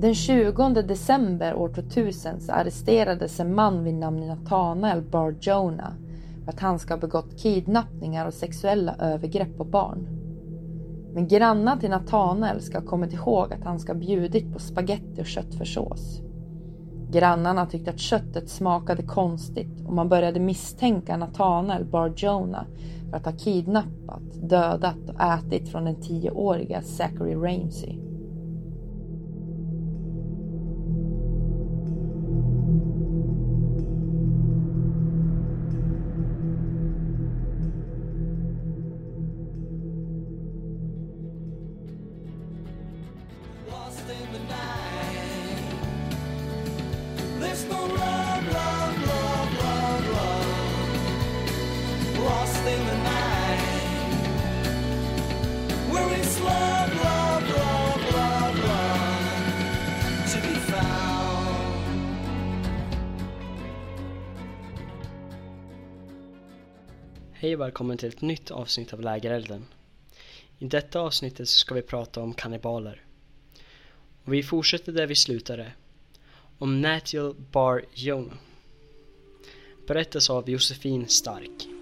Den 20 december år 2000 så arresterades en man vid namn Nathanael Bar Jonah för att han ska ha begått kidnappningar och sexuella övergrepp på barn. Men grannar till Nathanael ska ha kommit ihåg att han ska ha bjudit på spaghetti och köttfärssås. Grannarna tyckte att köttet smakade konstigt och man började misstänka Nathanael Bar Jonah för att ha kidnappat, dödat och ätit från den tioåriga Zachary Ramsey. Hej och välkommen till ett nytt avsnitt av Lägerelden. I detta avsnittet ska vi prata om kannibaler. Och vi fortsätter där vi slutade. Om Natiel Bar Jonah. Berättas av Josefin Stark.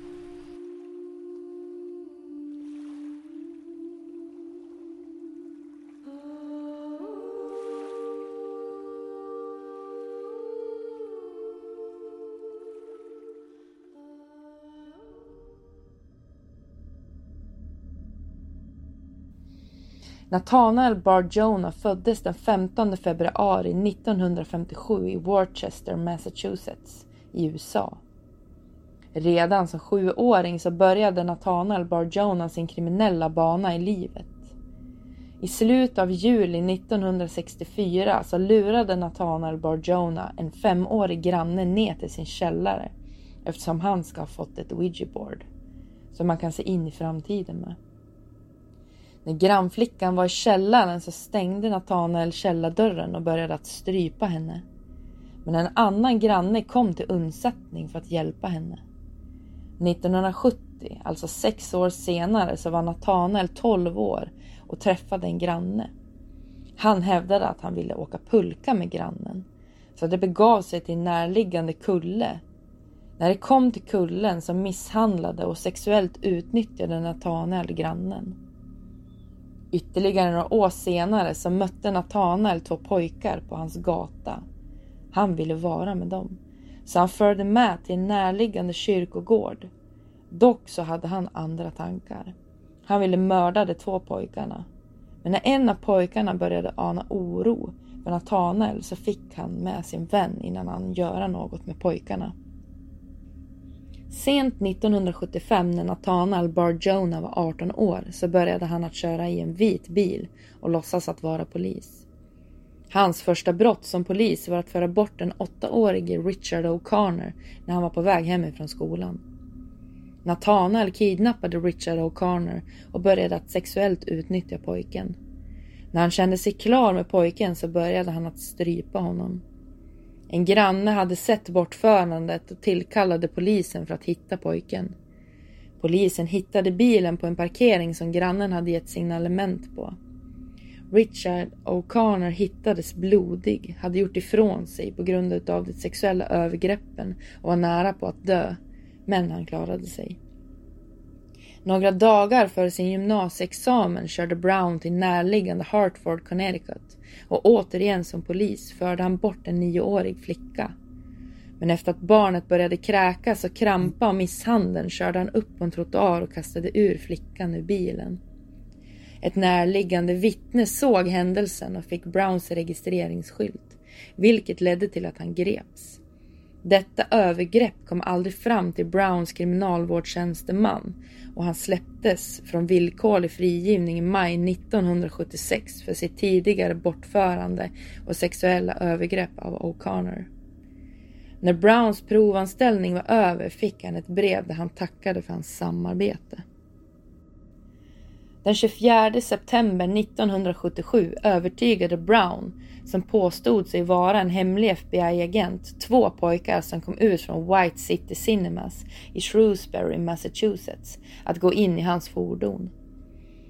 Nathanael Bar Jonah föddes den 15 februari 1957 i Worcester, Massachusetts i USA. Redan som sjuåring så började Nathanael Bar Jonah sin kriminella bana i livet. I slutet av juli 1964 så lurade Nathanael Bar Jonah en femårig granne ner till sin källare eftersom han ska ha fått ett ouija board som man kan se in i framtiden med. När grannflickan var i källaren så stängde Nathanael källardörren och började att strypa henne. Men en annan granne kom till undsättning för att hjälpa henne. 1970, alltså sex år senare, så var Nathanael 12 år och träffade en granne. Han hävdade att han ville åka pulka med grannen. Så det begav sig till närliggande kulle. När det kom till kullen så misshandlade och sexuellt utnyttjade Nathanael grannen. Ytterligare några år senare så mötte Nathanael två pojkar på hans gata. Han ville vara med dem, så han förde med till en närliggande kyrkogård. Dock så hade han andra tankar. Han ville mörda de två pojkarna. Men när en av pojkarna började ana oro för Nathanael så fick han med sin vän innan han göra något med pojkarna. Sent 1975 när Nathanael Bar Jonah var 18 år så började han att köra i en vit bil och låtsas att vara polis. Hans första brott som polis var att föra bort den åttaårige Richard O'Connor när han var på väg hemifrån skolan. Nathanael kidnappade Richard O'Connor och började att sexuellt utnyttja pojken. När han kände sig klar med pojken så började han att strypa honom. En granne hade sett bortförandet och tillkallade polisen för att hitta pojken. Polisen hittade bilen på en parkering som grannen hade gett signalement på. Richard O'Connor hittades blodig, hade gjort ifrån sig på grund av de sexuella övergreppen och var nära på att dö, men han klarade sig. Några dagar före sin gymnasieexamen körde Brown till närliggande Hartford, Connecticut och återigen som polis förde han bort en nioårig flicka. Men efter att barnet började kräkas och krampa och misshandeln körde han upp på en trottoar och kastade ur flickan ur bilen. Ett närliggande vittne såg händelsen och fick Browns registreringsskylt, vilket ledde till att han greps. Detta övergrepp kom aldrig fram till Browns kriminalvårdstjänsteman och han släpptes från villkorlig frigivning i maj 1976 för sitt tidigare bortförande och sexuella övergrepp av O'Connor. När Browns provanställning var över fick han ett brev där han tackade för hans samarbete. Den 24 september 1977 övertygade Brown, som påstod sig vara en hemlig FBI-agent, två pojkar som kom ut från White City Cinemas i Shrewsbury, Massachusetts, att gå in i hans fordon.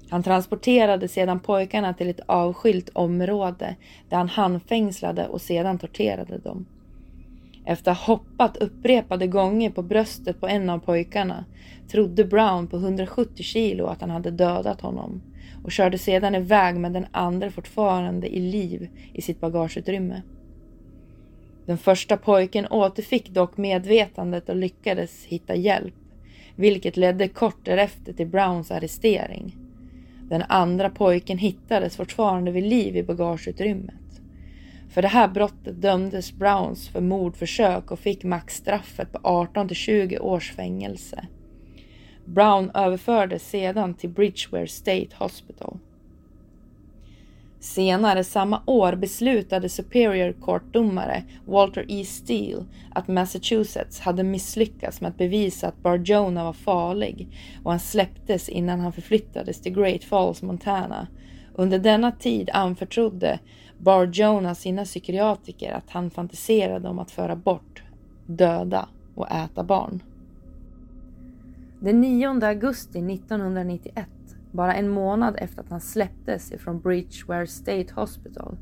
Han transporterade sedan pojkarna till ett avskilt område där han handfängslade och sedan torterade dem. Efter att ha hoppat upprepade gånger på bröstet på en av pojkarna trodde Brown på 170 kilo att han hade dödat honom och körde sedan iväg med den andra fortfarande i liv i sitt bagageutrymme. Den första pojken återfick dock medvetandet och lyckades hitta hjälp, vilket ledde kort därefter till Browns arrestering. Den andra pojken hittades fortfarande vid liv i bagageutrymmet. För det här brottet dömdes Browns för mordförsök och fick maxstraffet på 18 till 20 års fängelse. Brown överfördes sedan till Bridgeware State Hospital. Senare samma år beslutade Superior Court-domare Walter E. Steele att Massachusetts hade misslyckats med att bevisa att Barjona var farlig och han släpptes innan han förflyttades till Great Falls, Montana. Under denna tid anförtrodde bar Jonas sina psykiatriker att han fantiserade om att föra bort, döda och äta barn. Den 9 augusti 1991 bara en månad efter att han släpptes ifrån Bridgeware State Hospital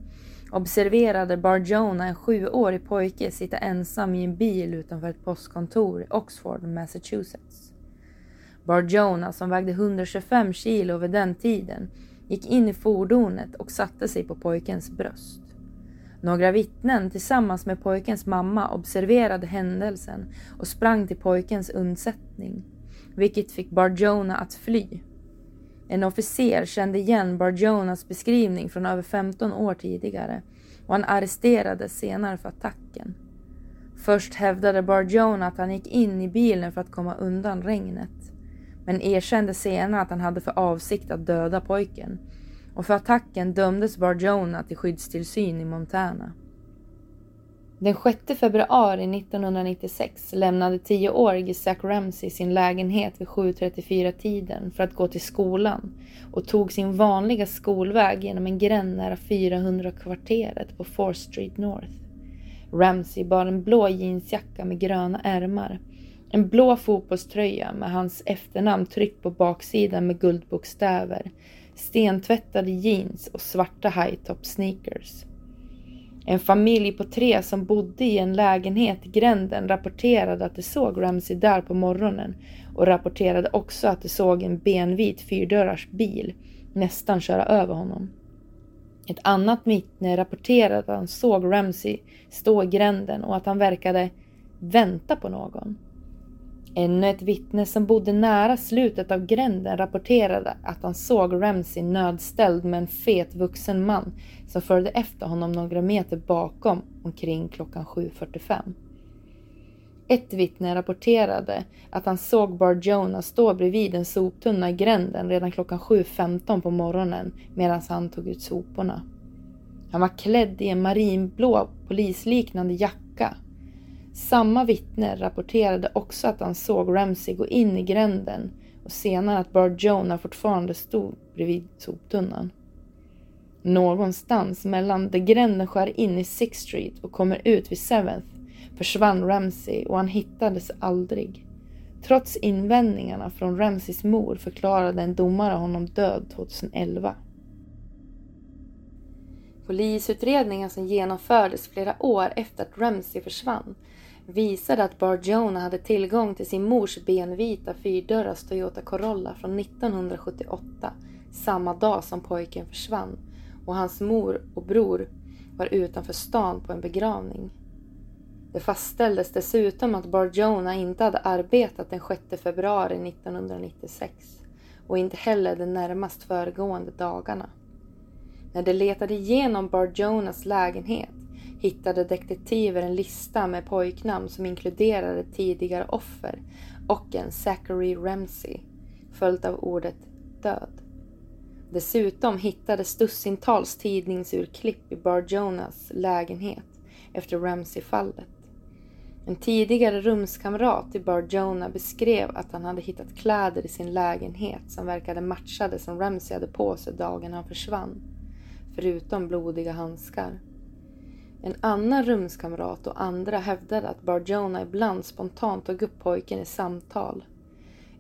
observerade Barjona en sjuårig pojke sitta ensam i en bil utanför ett postkontor i Oxford, Massachusetts. Barjona, som vägde 125 kilo vid den tiden, gick in i fordonet och satte sig på pojkens bröst. Några vittnen tillsammans med pojkens mamma observerade händelsen och sprang till pojkens undsättning, vilket fick Barjona att fly en officer kände igen Barjonas beskrivning från över 15 år tidigare och han arresterades senare för attacken. Först hävdade Barjona att han gick in i bilen för att komma undan regnet, men erkände senare att han hade för avsikt att döda pojken och för attacken dömdes Barjona till skyddstillsyn i Montana. Den 6 februari 1996 lämnade tioårige Zach Ramsey sin lägenhet vid 7.34-tiden för att gå till skolan och tog sin vanliga skolväg genom en gränd nära 400-kvarteret på 4th Street North. Ramsey bar en blå jeansjacka med gröna ärmar, en blå fotbollströja med hans efternamn tryckt på baksidan med guldbokstäver, stentvättade jeans och svarta high-top sneakers. En familj på tre som bodde i en lägenhet i gränden rapporterade att de såg Ramsey där på morgonen och rapporterade också att de såg en benvit fyrdörrars bil nästan köra över honom. Ett annat vittne rapporterade att han såg Ramsey stå i gränden och att han verkade vänta på någon. Ännu ett vittne som bodde nära slutet av gränden rapporterade att han såg Ramsey nödställd med en fet vuxen man som följde efter honom några meter bakom omkring klockan 7.45. Ett vittne rapporterade att han såg Bar Jonah stå bredvid en soptunna i gränden redan klockan 7.15 på morgonen medan han tog ut soporna. Han var klädd i en marinblå polisliknande jacka samma vittne rapporterade också att han såg Ramsey gå in i gränden och senare att Bar Jonah fortfarande stod bredvid soptunnan. Någonstans mellan där gränden skär in i Sixth Street och kommer ut vid Seventh försvann Ramsey och han hittades aldrig. Trots invändningarna från Ramseys mor förklarade en domare honom död 2011. Polisutredningen som genomfördes flera år efter att Ramsey försvann visade att Barjona hade tillgång till sin mors benvita fyrdörrars Toyota Corolla från 1978, samma dag som pojken försvann och hans mor och bror var utanför stan på en begravning. Det fastställdes dessutom att Barjona inte hade arbetat den 6 februari 1996 och inte heller de närmast föregående dagarna. När de letade igenom Barjonas lägenhet hittade detektiver en lista med pojknamn som inkluderade tidigare offer och en Zachary Ramsey, följt av ordet död. Dessutom hittades dussintals tidningsurklipp i Bar Jonas lägenhet efter Ramsey-fallet. En tidigare rumskamrat till Bar Jonah beskrev att han hade hittat kläder i sin lägenhet som verkade matcha det som Ramsey hade på sig dagen han försvann, förutom blodiga handskar. En annan rumskamrat och andra hävdade att Barjona ibland spontant tog upp pojken i samtal.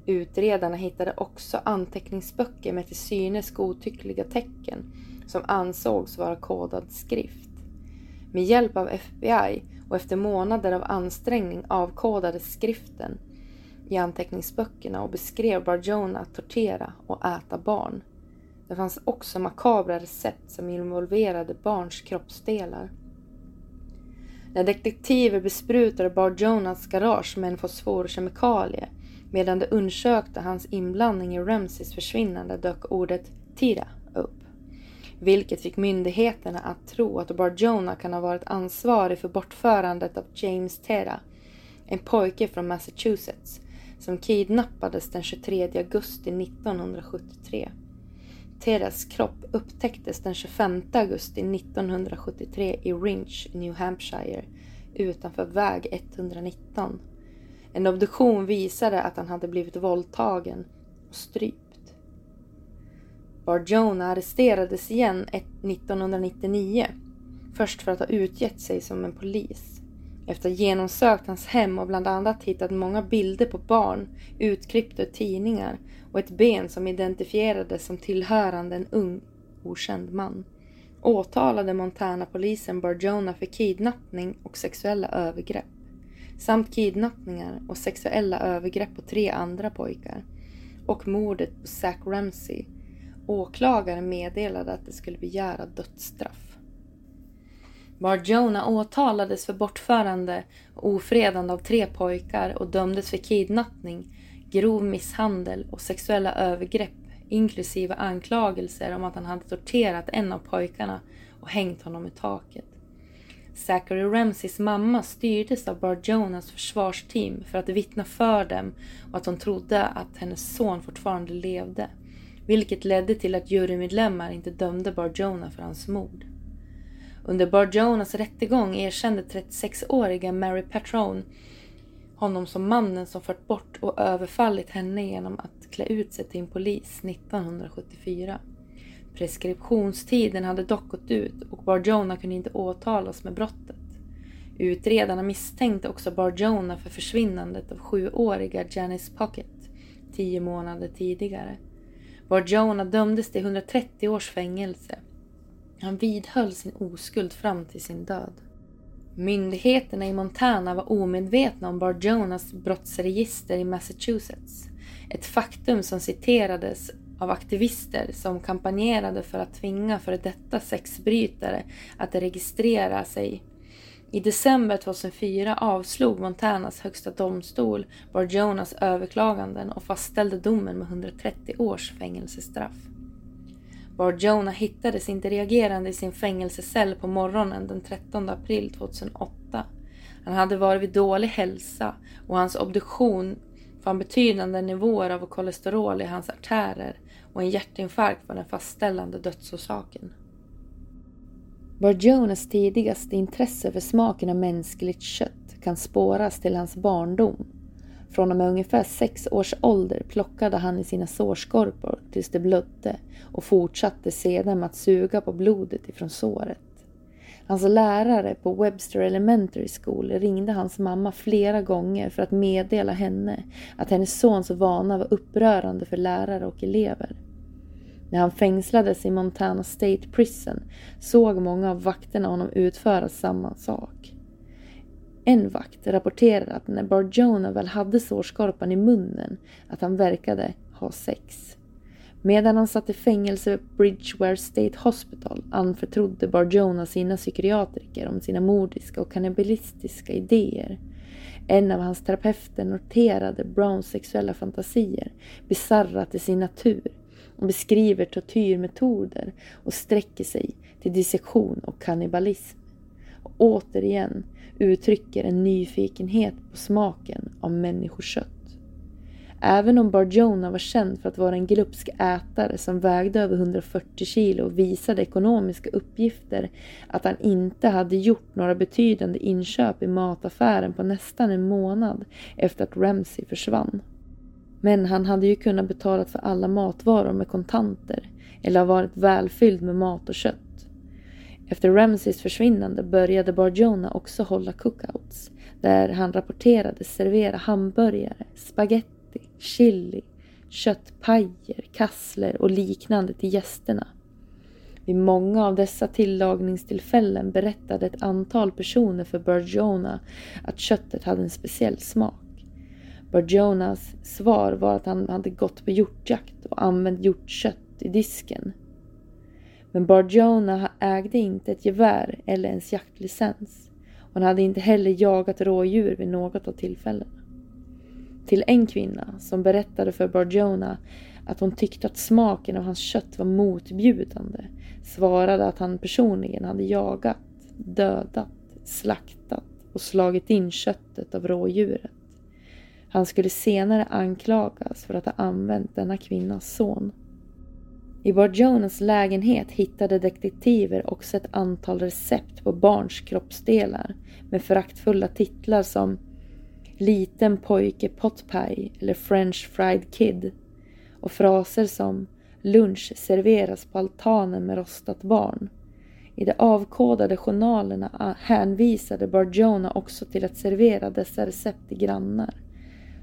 Utredarna hittade också anteckningsböcker med till synes godtyckliga tecken som ansågs vara kodad skrift. Med hjälp av FBI och efter månader av ansträngning avkodades skriften i anteckningsböckerna och beskrev Barjona att tortera och äta barn. Det fanns också makabra recept som involverade barns kroppsdelar. När detektiver besprutade Bar-Jonas garage med en fosforkemikalie medan de undersökte hans inblandning i Ramseys försvinnande dök ordet Tira upp. Vilket fick myndigheterna att tro att Barjona kan ha varit ansvarig för bortförandet av James Tera, en pojke från Massachusetts som kidnappades den 23 augusti 1973. Teras kropp upptäcktes den 25 augusti 1973 i Rinch, New Hampshire, utanför väg 119. En obduktion visade att han hade blivit våldtagen och strypt. Barjona arresterades igen 1999, först för att ha utgett sig som en polis. Efter att ha genomsökt hans hem och bland annat hittat många bilder på barn, utklippta ur tidningar och ett ben som identifierades som tillhörande en ung, okänd man åtalade Montana-polisen Barjona för kidnappning och sexuella övergrepp samt kidnappningar och sexuella övergrepp på tre andra pojkar och mordet på Zack Ramsey. Åklagaren meddelade att det skulle begära dödsstraff. Barjona åtalades för bortförande och ofredande av tre pojkar och dömdes för kidnappning, grov misshandel och sexuella övergrepp inklusive anklagelser om att han hade torterat en av pojkarna och hängt honom i taket. Zachary Ramseys mamma styrdes av Bar Jonas försvarsteam för att vittna för dem och att hon trodde att hennes son fortfarande levde. Vilket ledde till att jurymedlemmar inte dömde Bar Jonas för hans mord. Under Bar Jonas rättegång erkände 36-åriga Mary Patrone honom som mannen som fört bort och överfallit henne genom att klä ut sig till en polis 1974. Preskriptionstiden hade dock gått ut och Barjona kunde inte åtalas med brottet. Utredarna misstänkte också Barjona för försvinnandet av sjuåriga Janice Pocket tio månader tidigare. Barjona dömdes till 130 års fängelse. Han vidhöll sin oskuld fram till sin död. Myndigheterna i Montana var omedvetna om Barjonas brottsregister i Massachusetts. Ett faktum som citerades av aktivister som kampanjerade för att tvinga före detta sexbrytare att registrera sig. I december 2004 avslog Montanas högsta domstol Barjonas överklaganden och fastställde domen med 130 års fängelsestraff. Bar Jonah hittades inte reagerande i sin fängelsecell på morgonen den 13 april 2008. Han hade varit vid dålig hälsa och hans obduktion fann betydande nivåer av kolesterol i hans artärer och en hjärtinfarkt var den fastställande dödsorsaken. Barjonas tidigaste intresse för smaken av mänskligt kött kan spåras till hans barndom. Från och med ungefär sex års ålder plockade han i sina sårskorpor tills det blödde och fortsatte sedan med att suga på blodet ifrån såret. Hans lärare på Webster Elementary School ringde hans mamma flera gånger för att meddela henne att hennes sons vana var upprörande för lärare och elever. När han fängslades i Montana State Prison såg många av vakterna honom utföra samma sak. En vakt rapporterade att när Barjona väl hade sårskorpan i munnen att han verkade ha sex. Medan han satt i fängelse vid Bridgeware State Hospital anförtrodde Barjona sina psykiatriker om sina mordiska och kannibalistiska idéer. En av hans terapeuter noterade Browns sexuella fantasier, bisarra till sin natur, och beskriver tortyrmetoder och sträcker sig till dissektion och kannibalism. Och återigen uttrycker en nyfikenhet på smaken av människokött. Även om Barjona var känd för att vara en glupsk ätare som vägde över 140 kilo och visade ekonomiska uppgifter att han inte hade gjort några betydande inköp i mataffären på nästan en månad efter att Ramsey försvann. Men han hade ju kunnat betala för alla matvaror med kontanter eller ha varit välfylld med mat och kött. Efter Ramseys försvinnande började Barjona också hålla cookouts där han rapporterade servera hamburgare, spaghetti chili, köttpajer, kassler och liknande till gästerna. Vid många av dessa tillagningstillfällen berättade ett antal personer för Barjona att köttet hade en speciell smak. Barjonas svar var att han hade gått på hjortjakt och använt hjortkött i disken. Men Barjona ägde inte ett gevär eller ens jaktlicens och han hade inte heller jagat rådjur vid något av tillfällena. Till en kvinna som berättade för Barjona att hon tyckte att smaken av hans kött var motbjudande svarade att han personligen hade jagat, dödat, slaktat och slagit in köttet av rådjuret. Han skulle senare anklagas för att ha använt denna kvinnas son. I Bart Jonas lägenhet hittade detektiver också ett antal recept på barns kroppsdelar med föraktfulla titlar som Liten pojke potpaj eller French fried kid och fraser som Lunch serveras på altanen med rostat barn. I de avkodade journalerna ah, hänvisade Barjona också till att servera dessa recept till grannar.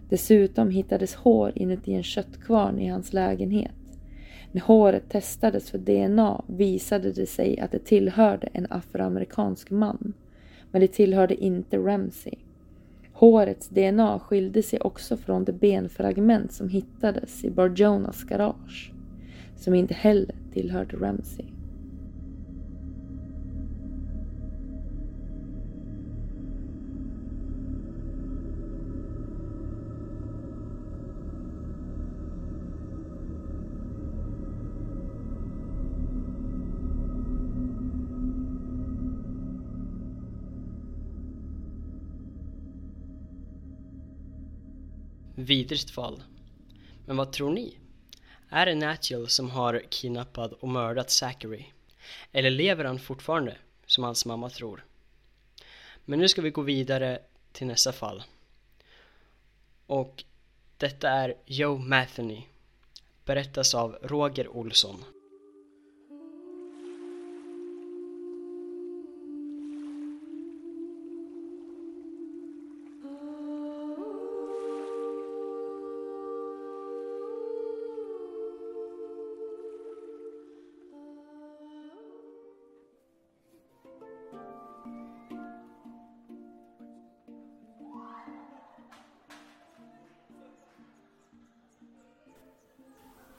Dessutom hittades hår inuti en köttkvarn i hans lägenhet. När håret testades för DNA visade det sig att det tillhörde en afroamerikansk man. Men det tillhörde inte Ramsey. Hårets DNA skilde sig också från det benfragment som hittades i Barjonas garage. Som inte heller tillhörde Ramsey. Vidrigt fall. Men vad tror ni? Är det Natiel som har kidnappat och mördat Zachary? Eller lever han fortfarande, som hans mamma tror? Men nu ska vi gå vidare till nästa fall. Och detta är Joe Matheny. Berättas av Roger Olsson.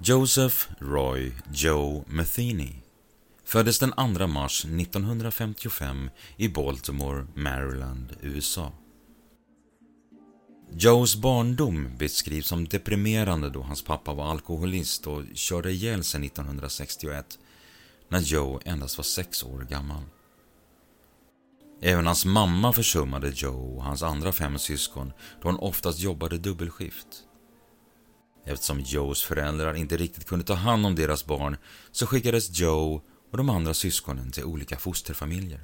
Joseph Roy Joe Metheny föddes den 2 mars 1955 i Baltimore, Maryland, USA. Joes barndom beskrivs som deprimerande då hans pappa var alkoholist och körde ihjäl sig 1961 när Joe endast var sex år gammal. Även hans mamma försummade Joe och hans andra fem syskon då hon oftast jobbade dubbelskift. Eftersom Joes föräldrar inte riktigt kunde ta hand om deras barn så skickades Joe och de andra syskonen till olika fosterfamiljer.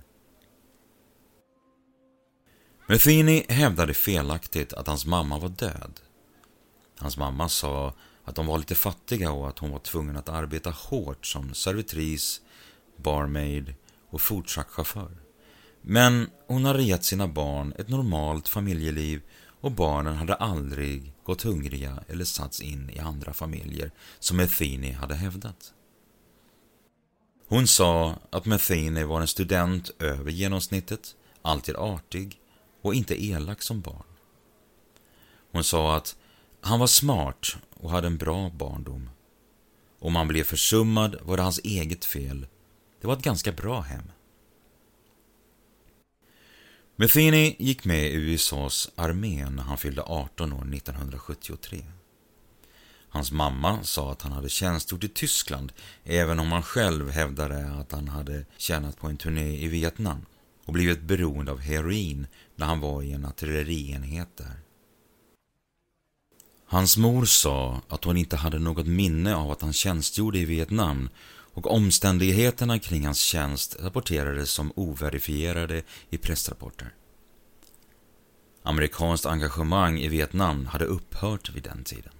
Metheny hävdade felaktigt att hans mamma var död. Hans mamma sa att de var lite fattiga och att hon var tvungen att arbeta hårt som servitris, barmaid och foodtruckchaufför. Men hon hade gett sina barn ett normalt familjeliv och barnen hade aldrig gått hungriga eller satts in i andra familjer, som Metheny hade hävdat. Hon sa att Metheny var en student över genomsnittet, alltid artig och inte elak som barn. Hon sa att han var smart och hade en bra barndom. Om han blev försummad var det hans eget fel. Det var ett ganska bra hem. Metheny gick med i USAs armé när han fyllde 18 år 1973. Hans mamma sa att han hade tjänstgjort i Tyskland, även om han själv hävdade att han hade tjänat på en turné i Vietnam och blivit beroende av heroin när han var i en artillerienhet där. Hans mor sa att hon inte hade något minne av att han tjänstgjorde i Vietnam och omständigheterna kring hans tjänst rapporterades som overifierade i pressrapporter. Amerikanskt engagemang i Vietnam hade upphört vid den tiden.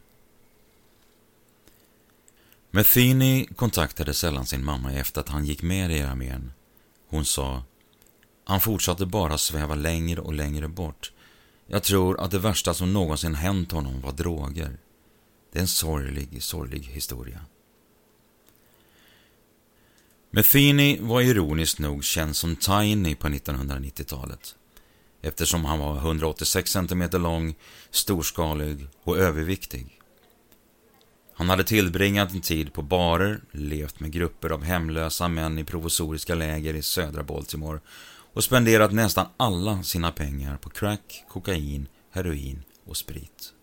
Metheny kontaktade sällan sin mamma efter att han gick med i armén. Hon sa, han fortsatte bara sväva längre och längre bort. Jag tror att det värsta som någonsin hänt honom var droger. Det är en sorglig, sorglig historia. Metheny var ironiskt nog känd som Tiny på 1990-talet eftersom han var 186 cm lång, storskalig och överviktig. Han hade tillbringat en tid på barer, levt med grupper av hemlösa män i provisoriska läger i södra Baltimore och spenderat nästan alla sina pengar på crack, kokain, heroin och sprit.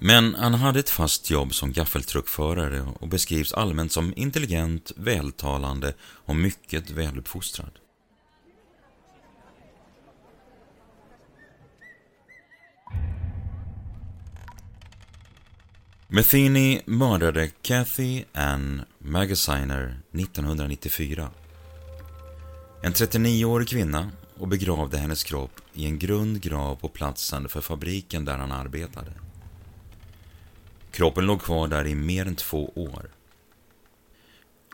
Men han hade ett fast jobb som gaffeltruckförare och beskrivs allmänt som intelligent, vältalande och mycket väluppfostrad. Metheny mördade Kathy Ann Magaziner 1994. En 39-årig kvinna och begravde hennes kropp i en grund grav på platsen för fabriken där han arbetade. Kroppen låg kvar där i mer än två år.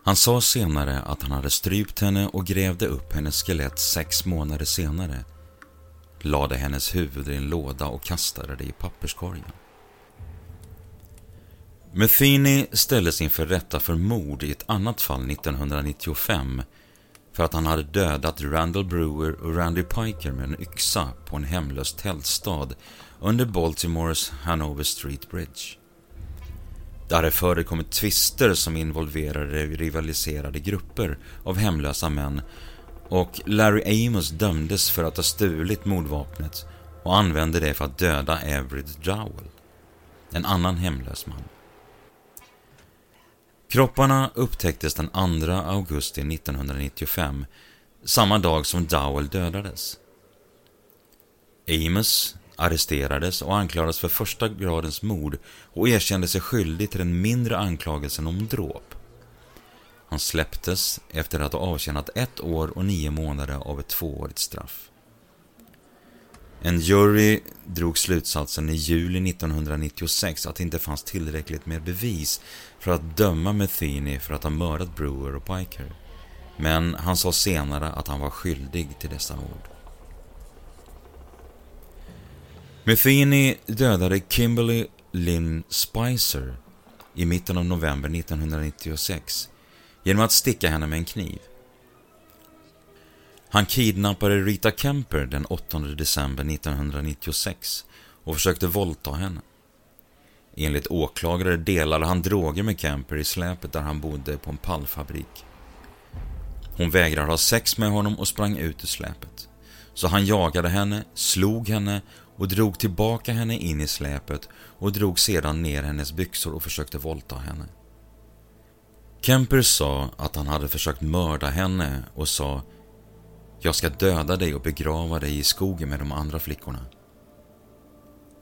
Han sa senare att han hade strypt henne och grävde upp hennes skelett sex månader senare, lade hennes huvud i en låda och kastade det i papperskorgen. Metheny ställdes inför rätta för mord i ett annat fall 1995 för att han hade dödat Randall Brewer och Randy Piker med en yxa på en hemlös tältstad under Baltimores Hanover Street Bridge. Det hade förekommit tvister som involverade rivaliserade grupper av hemlösa män och Larry Amos dömdes för att ha stulit mordvapnet och använde det för att döda Everett Dowell, en annan hemlös man. Kropparna upptäcktes den 2 augusti 1995, samma dag som Dowell dödades. Amos arresterades och anklagades för första gradens mord och erkände sig skyldig till den mindre anklagelsen om dråp. Han släpptes efter att ha avtjänat ett år och nio månader av ett tvåårigt straff. En jury drog slutsatsen i juli 1996 att det inte fanns tillräckligt med bevis för att döma Metheny för att ha mördat Brewer och Piker. Men han sa senare att han var skyldig till dessa mord. Metheny dödade Kimberly Lynn Spicer i mitten av november 1996 genom att sticka henne med en kniv. Han kidnappade Rita Kemper den 8 december 1996 och försökte våldta henne. Enligt åklagare delade han droger med Kemper i släpet där han bodde på en pallfabrik. Hon vägrade ha sex med honom och sprang ut ur släpet. Så han jagade henne, slog henne och drog tillbaka henne in i släpet och drog sedan ner hennes byxor och försökte våldta henne. Kemper sa att han hade försökt mörda henne och sa jag ska döda dig och begrava dig i skogen med de andra flickorna.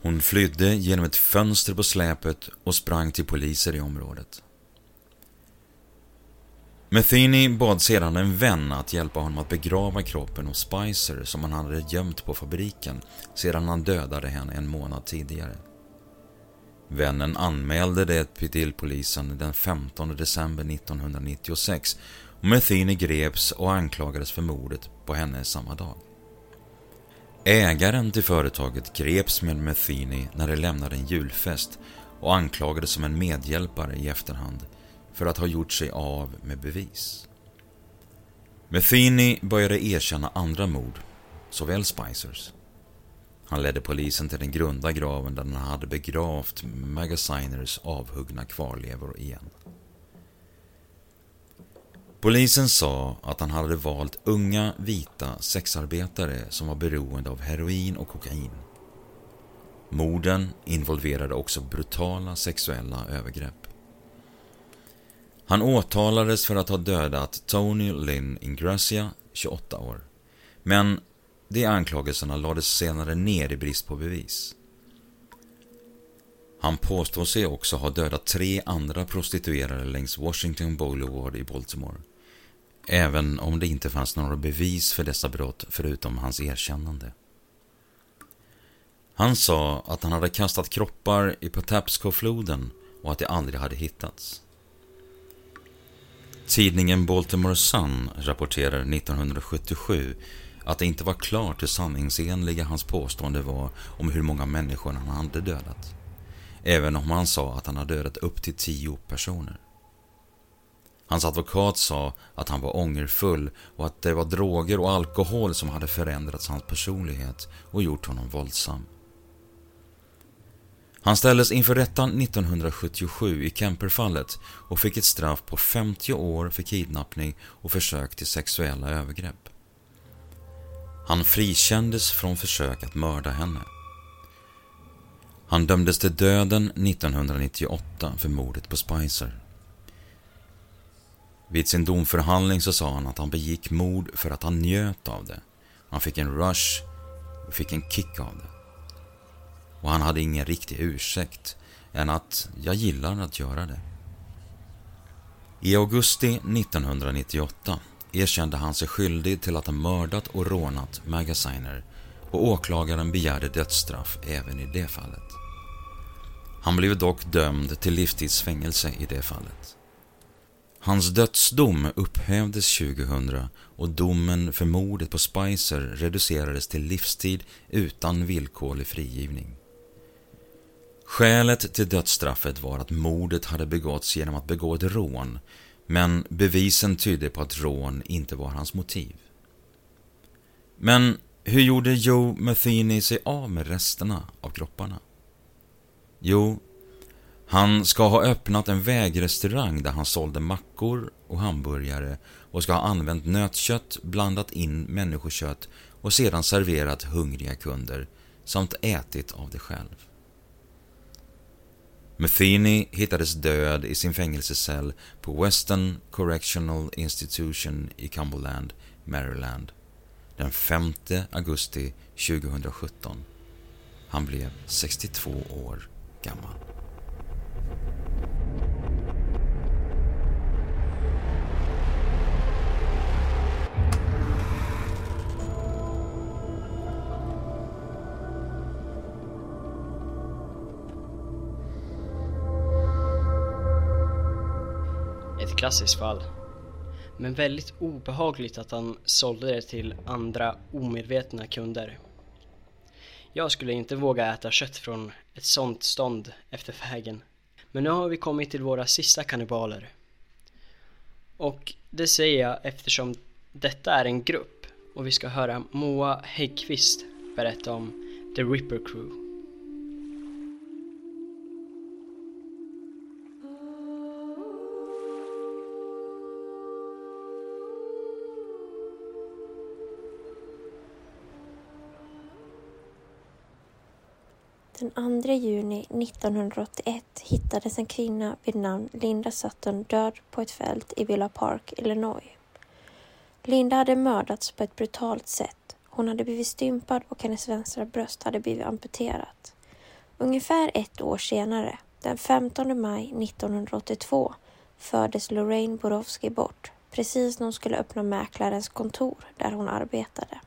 Hon flydde genom ett fönster på släpet och sprang till poliser i området. Metheny bad sedan en vän att hjälpa honom att begrava kroppen hos Spicer som han hade gömt på fabriken sedan han dödade henne en månad tidigare. Vännen anmälde det till polisen den 15 december 1996 och Metheny greps och anklagades för mordet på henne samma dag. Ägaren till företaget greps med Metheny när de lämnade en julfest och anklagades som en medhjälpare i efterhand för att ha gjort sig av med bevis. Metheny började erkänna andra mord, såväl Spicers. Han ledde polisen till den grunda graven där han hade begravt Magaziners avhuggna kvarlevor igen. Polisen sa att han hade valt unga, vita sexarbetare som var beroende av heroin och kokain. Morden involverade också brutala sexuella övergrepp. Han åtalades för att ha dödat Tony Lynn Ingracia, 28 år. Men de anklagelserna lades senare ner i brist på bevis. Han påstår sig också ha dödat tre andra prostituerade längs Washington Boulevard i Baltimore. Även om det inte fanns några bevis för dessa brott förutom hans erkännande. Han sa att han hade kastat kroppar i Patapsco-floden och att de aldrig hade hittats. Tidningen Baltimore Sun rapporterar 1977 att det inte var klart hur sanningsenliga hans påstående var om hur många människor han hade dödat. även om han sa att han hade dödat upp till tio personer. Hans advokat sa att han var ångerfull och att det var droger och alkohol som hade förändrat hans personlighet och gjort honom våldsam. Han ställdes inför rättan 1977 i Kemperfallet och fick ett straff på 50 år för kidnappning och försök till sexuella övergrepp. Han frikändes från försök att mörda henne. Han dömdes till döden 1998 för mordet på Spicer. Vid sin domförhandling så sa han att han begick mord för att han njöt av det. Han fick en rush och fick en kick av det. Och han hade ingen riktig ursäkt än att jag gillar att göra det. I augusti 1998 erkände han sig skyldig till att ha mördat och rånat Magaziner och åklagaren begärde dödsstraff även i det fallet. Han blev dock dömd till livstidsfängelse i det fallet. Hans dödsdom upphävdes 2000 och domen för mordet på Spicer reducerades till livstid utan villkorlig frigivning. Skälet till dödsstraffet var att mordet hade begåtts genom att begå ett rån, men bevisen tydde på att rån inte var hans motiv. Men hur gjorde Joe Matheny sig av med resterna av kropparna? Jo, han ska ha öppnat en vägrestaurang där han sålde mackor och hamburgare och ska ha använt nötkött, blandat in människokött och sedan serverat hungriga kunder samt ätit av det själv. Matheny hittades död i sin fängelsecell på Western Correctional Institution i Cumberland, Maryland den 5 augusti 2017. Han blev 62 år gammal. Klassiskt fall. Men väldigt obehagligt att han sålde det till andra omedvetna kunder. Jag skulle inte våga äta kött från ett sånt stånd efter vägen. Men nu har vi kommit till våra sista kannibaler. Och det säger jag eftersom detta är en grupp och vi ska höra Moa Häggkvist berätta om The Ripper Crew. Den 2 juni 1981 hittades en kvinna vid namn Linda Sutton död på ett fält i Villa Park, Illinois. Linda hade mördats på ett brutalt sätt. Hon hade blivit stympad och hennes vänstra bröst hade blivit amputerat. Ungefär ett år senare, den 15 maj 1982, fördes Lorraine Borowski bort precis när hon skulle öppna mäklarens kontor där hon arbetade.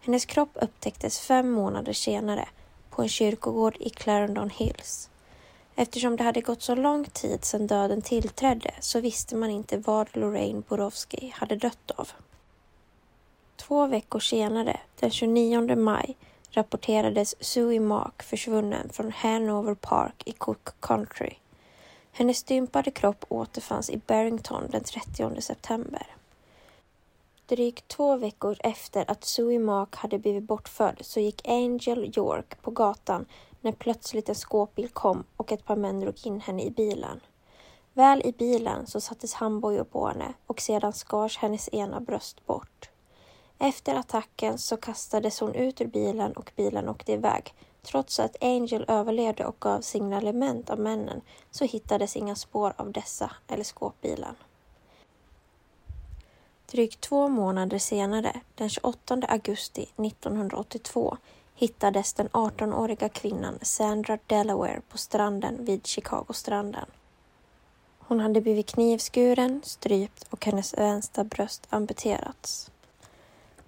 Hennes kropp upptäcktes fem månader senare på en kyrkogård i Clarendon Hills. Eftersom det hade gått så lång tid sedan döden tillträdde så visste man inte vad Lorraine Borowski hade dött av. Två veckor senare, den 29 maj, rapporterades Sue Mark försvunnen från Hanover Park i Cook Country. Hennes stympade kropp återfanns i Barrington den 30 september. Drygt två veckor efter att Sue Mark hade blivit bortförd så gick Angel York på gatan när plötsligt en skåpbil kom och ett par män drog in henne i bilen. Väl i bilen så sattes handbojor på henne och sedan skars hennes ena bröst bort. Efter attacken så kastades hon ut ur bilen och bilen åkte iväg. Trots att Angel överlevde och gav signalement av männen så hittades inga spår av dessa eller skåpbilen. Drygt två månader senare, den 28 augusti 1982, hittades den 18-åriga kvinnan Sandra Delaware på stranden vid Chicagostranden. Hon hade blivit knivskuren, strypt och hennes vänstra bröst amputerats.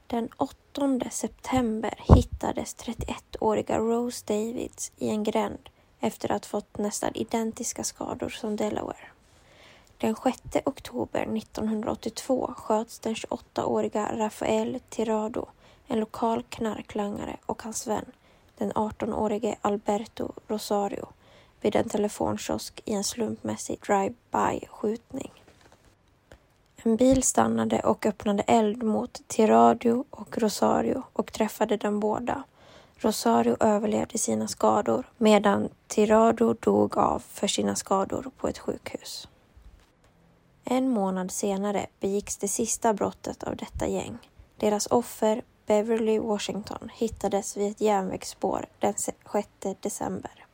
Den 8 september hittades 31-åriga Rose Davids i en gränd efter att ha fått nästan identiska skador som Delaware. Den 6 oktober 1982 sköts den 28-åriga Rafael Tirado, en lokal knarklangare och hans vän, den 18-årige Alberto Rosario, vid en telefonkiosk i en slumpmässig drive-by-skjutning. En bil stannade och öppnade eld mot Tiradio och Rosario och träffade dem båda. Rosario överlevde sina skador medan Tirado dog av för sina skador på ett sjukhus. En månad senare begicks det sista brottet av detta gäng. Deras offer, Beverly Washington, hittades vid ett järnvägsspår den 6 december.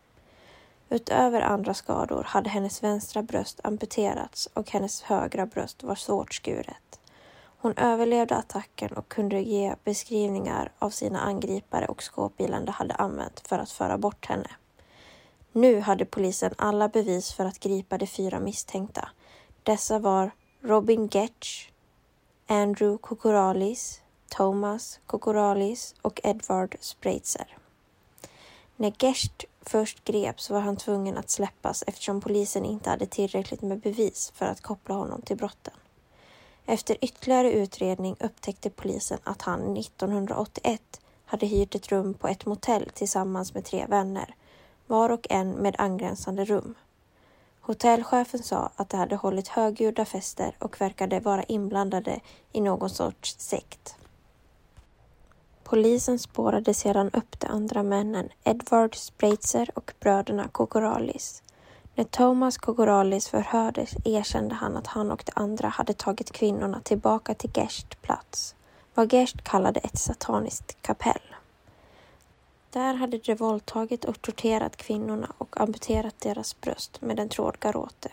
Utöver andra skador hade hennes vänstra bröst amputerats och hennes högra bröst var svårt skuret. Hon överlevde attacken och kunde ge beskrivningar av sina angripare och skåpbilen de hade använt för att föra bort henne. Nu hade polisen alla bevis för att gripa de fyra misstänkta. Dessa var Robin Getch, Andrew Kokoralis, Thomas Kokoralis och Edward Spreitzer. När Gerst först greps var han tvungen att släppas eftersom polisen inte hade tillräckligt med bevis för att koppla honom till brotten. Efter ytterligare utredning upptäckte polisen att han 1981 hade hyrt ett rum på ett motell tillsammans med tre vänner, var och en med angränsande rum. Hotellchefen sa att de hade hållit högljudda fester och verkade vara inblandade i någon sorts sekt. Polisen spårade sedan upp de andra männen, Edward Spreitzer och bröderna Kokoralis. När Thomas Kokoralis förhördes erkände han att han och de andra hade tagit kvinnorna tillbaka till Gerst plats, vad Gerst kallade ett sataniskt kapell. Där hade de våldtagit och torterat kvinnorna och amputerat deras bröst med en trådgaråte.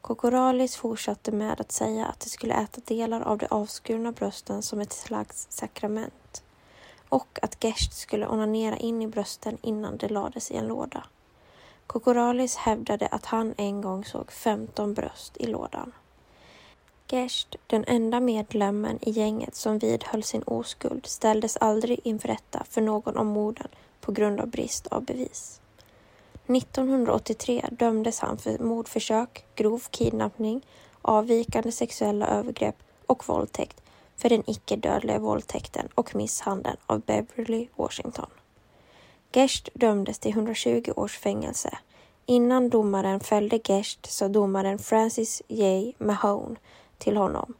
Kokoralis fortsatte med att säga att de skulle äta delar av de avskurna brösten som ett slags sakrament och att Gerst skulle onanera in i brösten innan de lades i en låda. Kokoralis hävdade att han en gång såg 15 bröst i lådan. Gerst, den enda medlemmen i gänget som vidhöll sin oskuld, ställdes aldrig inför rätta för någon av morden på grund av brist av bevis. 1983 dömdes han för mordförsök, grov kidnappning, avvikande sexuella övergrepp och våldtäkt för den icke-dödliga våldtäkten och misshandeln av Beverly Washington. Gerst dömdes till 120 års fängelse. Innan domaren fällde Gerst sa domaren Francis J. Mahone till honom.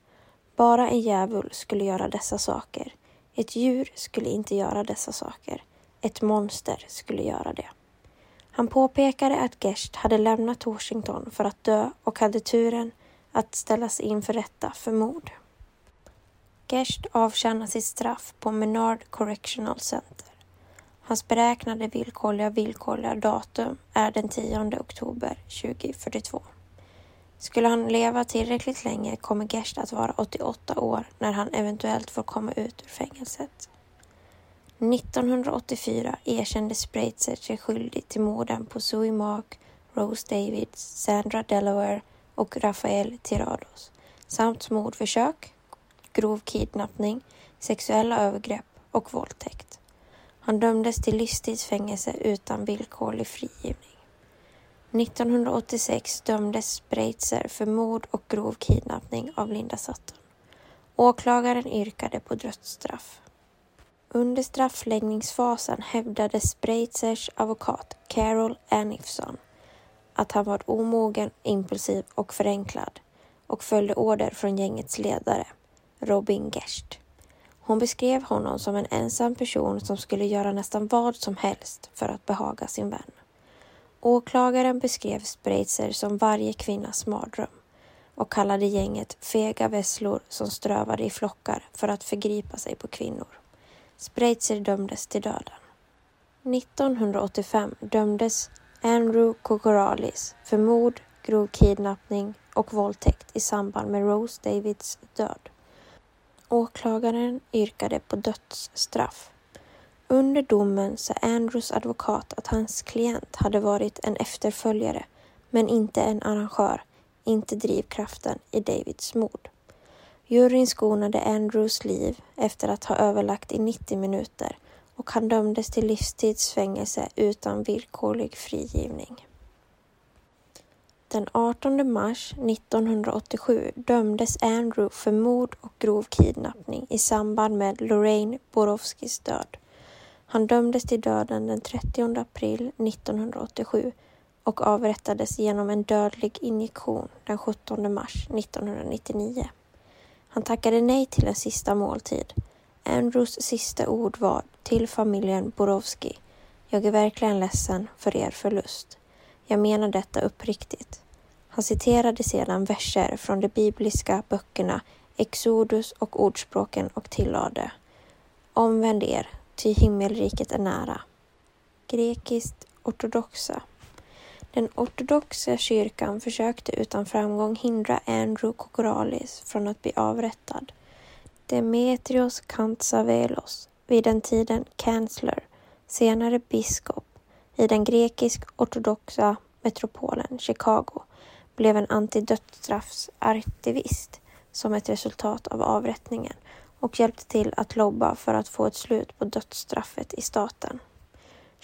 Bara en djävul skulle göra dessa saker. Ett djur skulle inte göra dessa saker. Ett monster skulle göra det. Han påpekade att Gerst hade lämnat Washington för att dö och hade turen att ställas inför rätta för mord. Gerst avtjänar sitt straff på Menard Correctional Center. Hans beräknade villkorliga villkorliga datum är den 10 oktober 2042. Skulle han leva tillräckligt länge kommer Gerst att vara 88 år när han eventuellt får komma ut ur fängelset. 1984 erkände Spreitzer sig skyldig till morden på Zoe Mark, Rose Davids, Sandra Delaware och Rafael Tirados samt mordförsök, grov kidnappning, sexuella övergrepp och våldtäkt. Han dömdes till livstidsfängelse utan villkorlig frigivning. 1986 dömdes Spreitzer för mord och grov kidnappning av Linda Sutton. Åklagaren yrkade på dödsstraff. Under straffläggningsfasen hävdade Spreitzers advokat Carol Anifson att han var omogen, impulsiv och förenklad och följde order från gängets ledare, Robin Gerst. Hon beskrev honom som en ensam person som skulle göra nästan vad som helst för att behaga sin vän. Åklagaren beskrev Spreitzer som varje kvinnas mardröm och kallade gänget fega vesslor som strövade i flockar för att förgripa sig på kvinnor. Spreitzer dömdes till döden. 1985 dömdes Andrew Kokoralis för mord, grov kidnappning och våldtäkt i samband med Rose Davids död. Åklagaren yrkade på dödsstraff. Under domen sa Andrews advokat att hans klient hade varit en efterföljare, men inte en arrangör, inte drivkraften i Davids mord. Juryn skonade Andrews liv efter att ha överlagt i 90 minuter och han dömdes till livstidsfängelse utan villkorlig frigivning. Den 18 mars 1987 dömdes Andrew för mord och grov kidnappning i samband med Lorraine Borowskis död. Han dömdes till döden den 30 april 1987 och avrättades genom en dödlig injektion den 17 mars 1999. Han tackade nej till en sista måltid. Andrews sista ord var till familjen Borowski. Jag är verkligen ledsen för er förlust. Jag menar detta uppriktigt. Han citerade sedan verser från de bibliska böckerna Exodus och Ordspråken och tillade Omvänd er, ty himmelriket är nära. Grekiskt ortodoxa den ortodoxa kyrkan försökte utan framgång hindra Andrew Kokoralis från att bli avrättad. Demetrios Kantsavelos, vid den tiden kansler, senare biskop i den grekisk-ortodoxa metropolen Chicago, blev en antidödsstraffsaktivist som ett resultat av avrättningen och hjälpte till att lobba för att få ett slut på dödsstraffet i staten.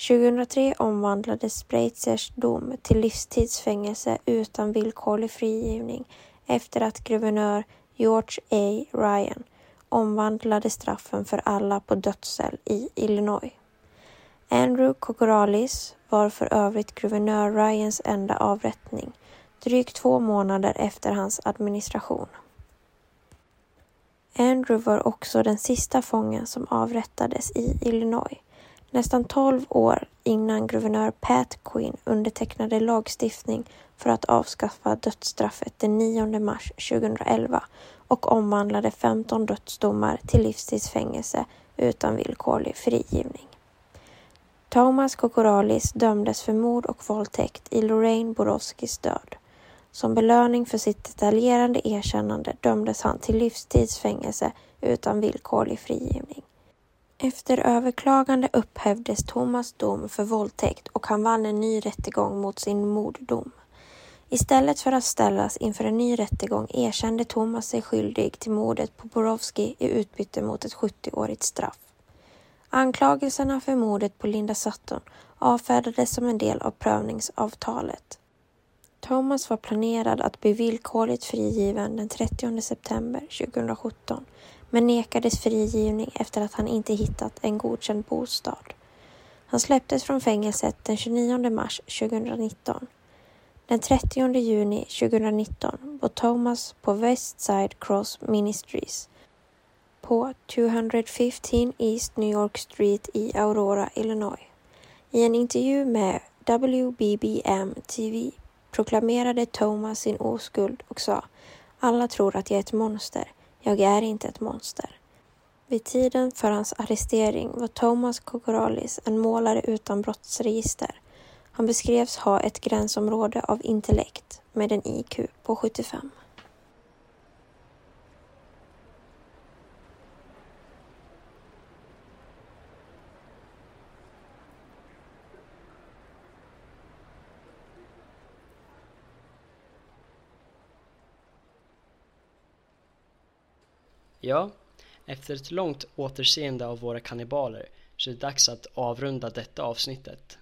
2003 omvandlades Spreizers dom till livstidsfängelse utan villkorlig frigivning efter att guvernör George A. Ryan omvandlade straffen för alla på dödscell i Illinois. Andrew Kokoralis var för övrigt guvernör Ryans enda avrättning, drygt två månader efter hans administration. Andrew var också den sista fången som avrättades i Illinois nästan 12 år innan guvernör Pat Quinn undertecknade lagstiftning för att avskaffa dödsstraffet den 9 mars 2011 och omvandlade 15 dödsdomar till livstidsfängelse utan villkorlig frigivning. Thomas Kokoralis dömdes för mord och våldtäkt i Lorraine Borowskis död. Som belöning för sitt detaljerande erkännande dömdes han till livstidsfängelse utan villkorlig frigivning. Efter överklagande upphävdes Thomas dom för våldtäkt och han vann en ny rättegång mot sin morddom. Istället för att ställas inför en ny rättegång erkände Thomas sig skyldig till mordet på Borowski i utbyte mot ett 70-årigt straff. Anklagelserna för mordet på Linda Sutton avfärdades som en del av prövningsavtalet. Thomas var planerad att bli villkorligt frigiven den 30 september 2017 men nekades frigivning efter att han inte hittat en godkänd bostad. Han släpptes från fängelset den 29 mars 2019. Den 30 juni 2019 bor Thomas på Westside Cross Ministries på 215 East New York Street i Aurora, Illinois. I en intervju med WBBM TV proklamerade Thomas sin oskuld och sa Alla tror att jag är ett monster. Jag är inte ett monster. Vid tiden för hans arrestering var Thomas Kokoralis en målare utan brottsregister. Han beskrevs ha ett gränsområde av intellekt med en IQ på 75. Ja, efter ett långt återseende av våra kannibaler så är det dags att avrunda detta avsnittet.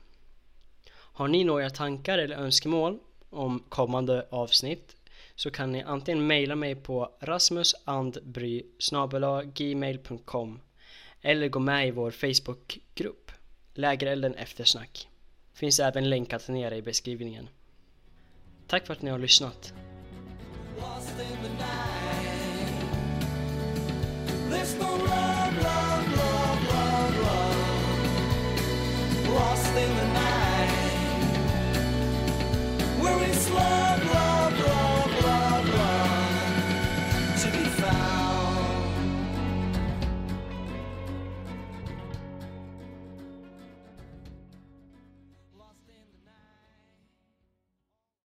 Har ni några tankar eller önskemål om kommande avsnitt så kan ni antingen mejla mig på rasmusandbry.gmail.com eller gå med i vår Facebookgrupp Lägerelden eftersnack. Finns även länkat nere i beskrivningen. Tack för att ni har lyssnat. Love, love, love, love, love. Lost in the